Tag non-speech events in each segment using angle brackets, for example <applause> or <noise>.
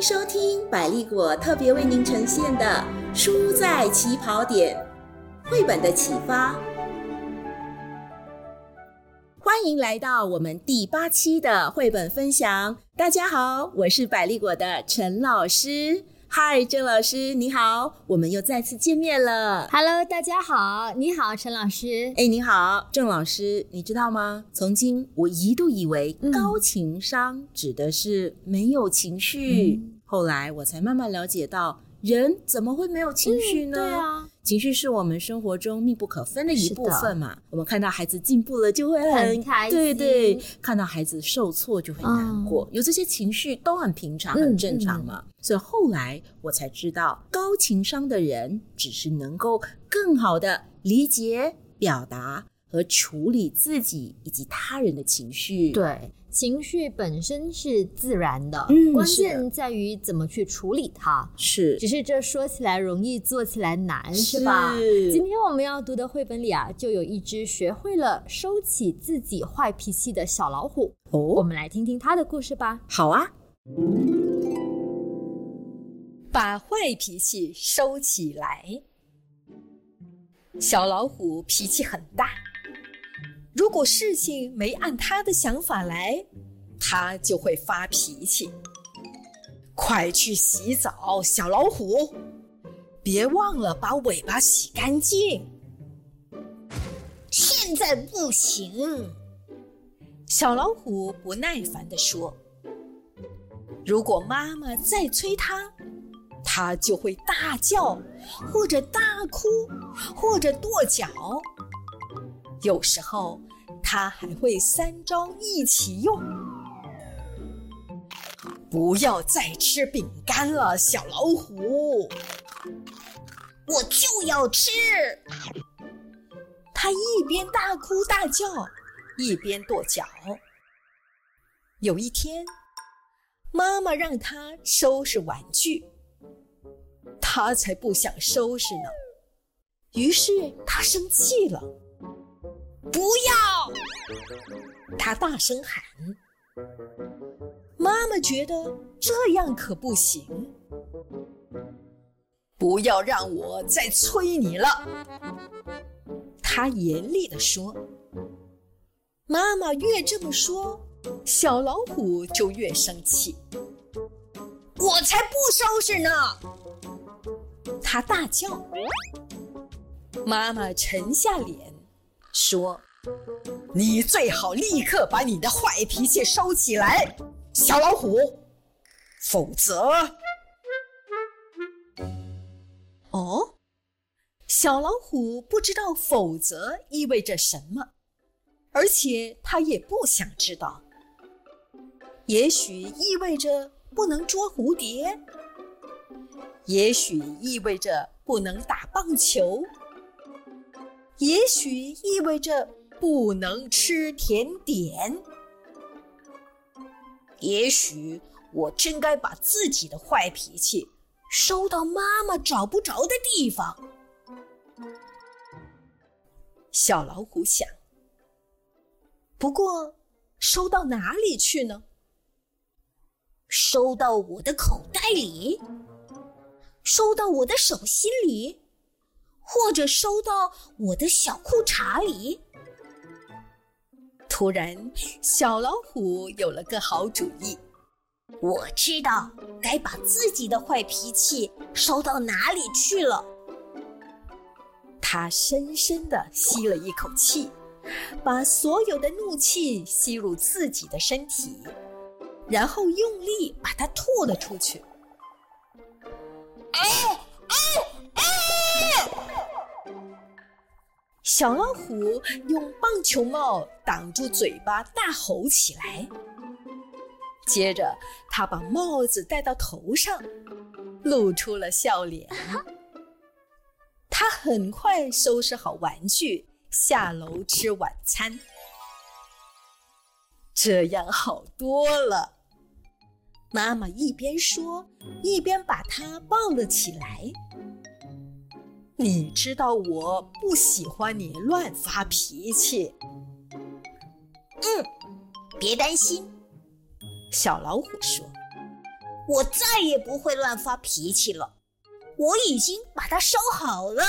收听百丽果特别为您呈现的《书在起跑点》绘本的启发。欢迎来到我们第八期的绘本分享。大家好，我是百丽果的陈老师。嗨，郑老师，你好，我们又再次见面了。Hello，大家好，你好，陈老师。哎，你好，郑老师，你知道吗？曾经我一度以为嗯高情商指的是没有情绪，嗯后来我才慢慢了解到，人怎么会没有情绪呢？对啊，情绪是我们生活中密不可分的一部分嘛。我们看到孩子进步了，就会很很开心对对；看到孩子受挫，就会难过。有这些情绪都很平常，嗯很正常嘛。所以后来我才知道，高情商的人只是能够更好的理解、表达和处理自己以及他人的情绪。对，情绪本身是自然的，嗯关键在于怎么去处理它。是只是这说起来容易，做起来难，是吧？今天我们要读的绘本里啊，就有一只学会了收起自己坏脾气的小老虎。哦我哦，们来听听它的故事吧。好啊，把坏脾气收起来。小老虎脾气很大，如果事情没按他的想法来，他就会发脾气。快去洗澡，小老虎！别忘了把尾巴洗干净。现在不行，小老虎不耐烦地说：“如果妈妈再催他，他就会大叫，或者大哭，或者跺脚。有时候他还会三招一起用。不要再吃饼干了，小老虎！我就要吃。他一边大哭大叫，一边跺脚。有一天，妈妈让他收拾玩具，他才不想收拾呢。于是他生气了，不要！他大声喊。妈妈觉得这样可不行，不要让我再催你了。他严厉地说。妈妈越这么说，小老虎就越生气。我才不收拾呢！他大叫。妈妈沉下脸说：“你最好立刻把你的坏脾气收起来，小老虎，否则……”哦，小老虎不知道“否则”意味着什么，而且他也不想知道。也许意味着不能捉蝴蝶。也许意味着不能打棒球，也许意味着不能吃甜点，也许我真该把自己的坏脾气收到妈妈找不着的地方。小老虎想。不过，收到哪里去呢？收到我的口袋里，收到我的手心里，或者收到我的小裤衩里。突然，小老虎有了个好主意。我知道该把自己的坏脾气收到哪里去了。他深深地吸了一口气，把所有的怒气吸入自己的身体。然后用力把它吐了出去。小老虎用棒球帽挡住嘴巴，大吼起来。接着，他把帽子戴到头上，露出了笑脸。<laughs> 他很快收拾好玩具，下楼吃晚餐。这样好多了。妈妈一边说，一边把他抱了起来。你知道我不喜欢你乱发脾气。嗯，别担心，小老虎说：“我再也不会乱发脾气了。我已经把它收好了。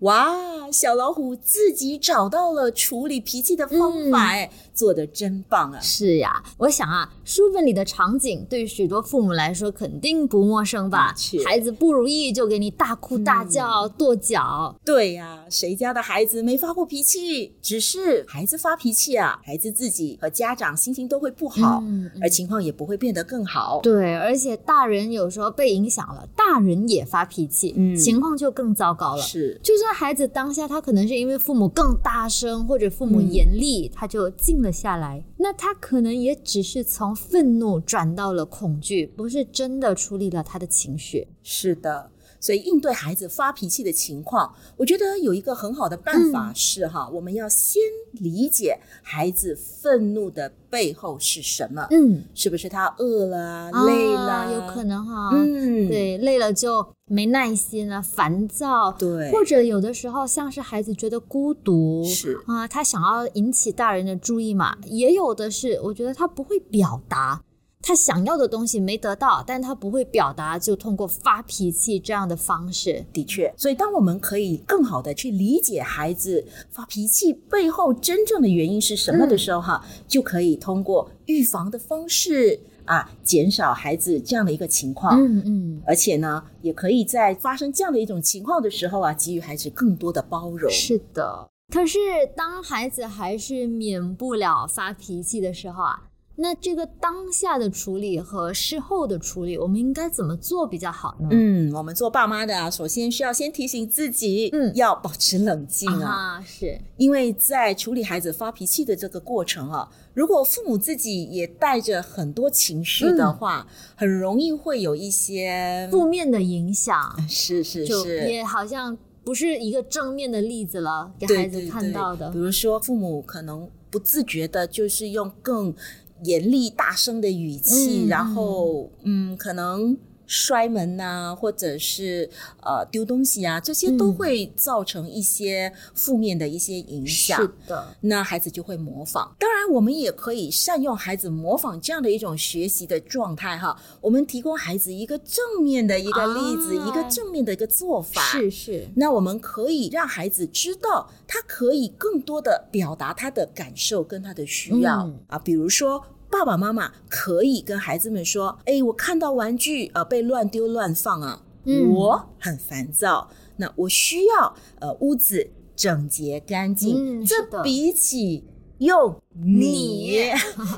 哇，小老虎自己找到了处理脾气的方法，哎、做的真棒啊！是呀，我想啊，书本里的场景对许多父母来说肯定不陌生吧？孩子不如意就给你大哭大叫、跺脚，对呀、谁家的孩子没发过脾气？只是孩子发脾气啊，孩子自己和家长心情都会不好，嗯嗯而情况也不会变得更好。对，而且大人有时候被影响了，大人也发脾气，嗯情况就更糟糕了。是，就算孩子当下他可能是因为父母更大声或者父母嗯严厉，他就静了下来，那他可能也只是从愤怒转到了恐惧，不是真的处理了他的情绪。是的。所以应对孩子发脾气的情况，我觉得有一个很好的办法嗯。是哈，我们要先理解孩子愤怒的背后是什么，嗯，是不是他饿了啊、累了有可能哈。嗯，对，累了就没耐心了，烦躁，对，或者有的时候像是孩子觉得孤独，是。啊，他想要引起大人的注意嘛，也有的是，我觉得他不会表达。他想要的东西没得到，但他不会表达，就通过发脾气这样的方式。的确，所以当我们可以更好的去理解孩子发脾气背后真正的原因是什么的时候，哈、就可以通过预防的方式啊，减少孩子这样的一个情况。嗯嗯，而且呢，也可以在发生这样的一种情况的时候啊，给予孩子更多的包容。是的。可是当孩子还是免不了发脾气的时候啊，那这个当下的处理和事后的处理，我们应该怎么做比较好呢？嗯，我们做爸妈的啊，首先需要先提醒自己，嗯要保持冷静啊。啊，是，因为在处理孩子发脾气的这个过程啊，如果父母自己也带着很多情绪的话，很容易会有一些负面的影响，是是就是也好像不是一个正面的例子了，给孩子看到的对比。如说，父母可能不自觉的，就是用更严厉、大声的语气，嗯然后嗯，可能。摔门呐、或者是呃丢东西啊，这些都嗯会造成一些负面的一些影响。是的，那孩子就会模仿。当然，我们也可以善用孩子模仿这样的一种学习的状态哈。我们提供孩子一个正面的一个例子，啊一个正面的一个做法。是是，那我们可以让孩子知道，他可以更多的表达他的感受跟他的需要、嗯啊，比如说。爸爸妈妈可以跟孩子们说：“哎，我看到玩具呃被乱丢乱放啊，嗯我很烦躁，那我需要呃屋子整洁干净。嗯这比起用你你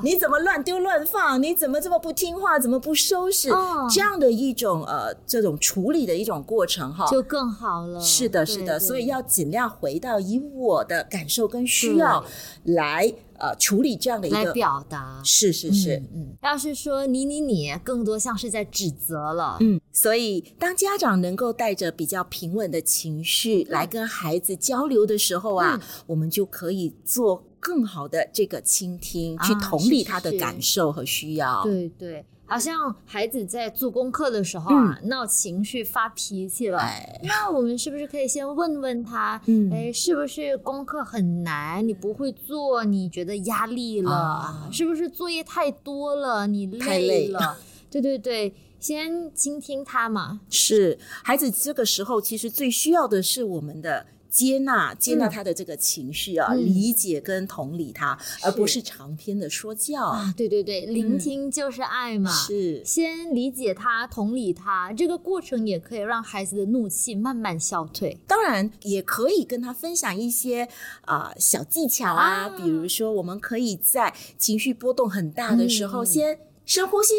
<laughs> 你怎么乱丢乱放？你怎么这么不听话？怎么不收拾？哦这样的一种呃这种处理的一种过程哈，就更好了。是的，是的，对对所以要尽量回到以我的感受跟需要来呃处理这样的一来个。表达。是是是，嗯嗯，要是说你你你，更多像是在指责了。嗯，所以当家长能够带着比较平稳的情绪嗯来跟孩子交流的时候啊，我们就可以做更好的这个倾听，去啊同理他的感受和需要。对对，好像孩子在做功课的时候啊，闹情绪、发脾气了。那我们是不是可以先问问他，嗯哎，是不是功课很难，你不会做，你觉得压力了？啊是不是作业太多了，你太累了？<laughs> 对对对，先倾听他嘛。是孩子这个时候其实最需要的是我们的。接纳接纳他的这个情绪啊，嗯。理解跟同理他，而不是长篇的说教。啊，对对对，聆听就是爱嘛。是。先理解他，同理他，这个过程也可以让孩子的怒气慢慢消退。当然也可以跟他分享一些啊、小技巧啊，啊。比如说我们可以在情绪波动很大的时候，嗯。先深呼吸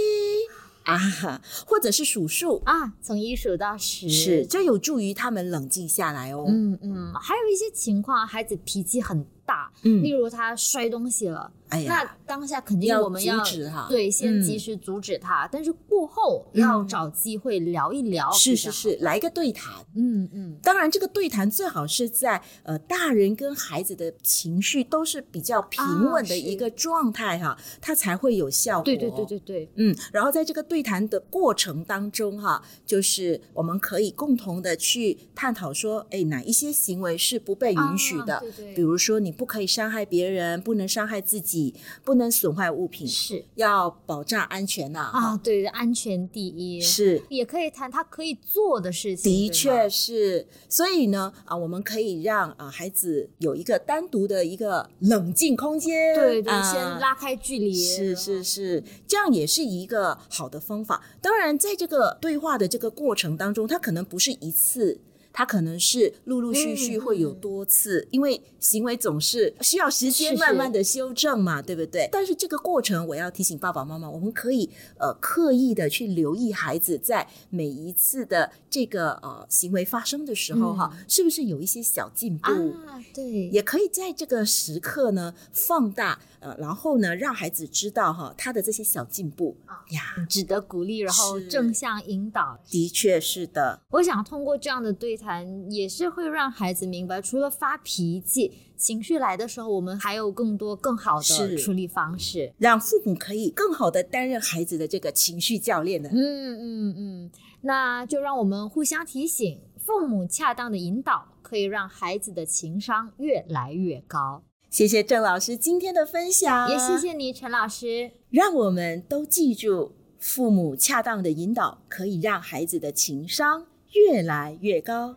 啊，或者是数数，啊，从一数到十，是这有助于他们冷静下来哦。嗯嗯，还有一些情况，孩子脾气很大，嗯例如他摔东西了，哎呀，那当下肯定要我们要阻止哈对，先嗯及时阻止他，但是过后要找机会聊一聊，是是是，来个对谈。嗯嗯，当然，这个对谈最好是在呃大人跟孩子的情绪都是比较平稳的一个状态哈，它才会有效果。对对对对对，嗯，然后在这个对谈的过程当中，哈，就是我们可以共同的去探讨说，哎，哪一些行为是不被允许的？啊对对比如说，你不可以伤害别人，不能伤害自己，不能损坏物品，是要保障安全呐、啊，哈对，安全第一。是。也可以谈他可以做的事情。的确是，所以呢，啊，我们可以让啊孩子有一个单独的一个冷静空间，对对，啊先拉开距离。是是是，这样也是一个好的方法。当然，在这个对话的这个过程当中，他可能不是一次。它可能是陆陆续续嗯会有多次，因为行为总是需要时间慢慢的修正嘛，对不对？但是这个过程，我要提醒爸爸妈妈，我们可以呃刻意的去留意孩子在每一次的这个呃行为发生的时候哈，是不是有一些小进步？嗯啊，对，也可以在这个时刻呢放大，呃，然后呢让孩子知道哈他的这些小进步呀，值得鼓励，然后正向引导。的确是的，我想通过这样的对谈，也是会让孩子明白，除了发脾气、情绪来的时候，我们还有更多更好的处理方式。让父母可以更好的担任孩子的这个情绪教练呢。嗯嗯嗯，那就让我们互相提醒，父母恰当的引导可以让孩子的情商越来越高。谢谢郑老师今天的分享，也谢谢你，陈老师。让我们都记住，父母恰当的引导可以让孩子的情商越来越高。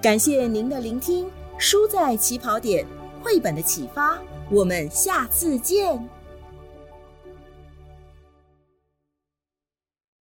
感谢您的聆听，书在起跑点，绘本的启发，我们下次见。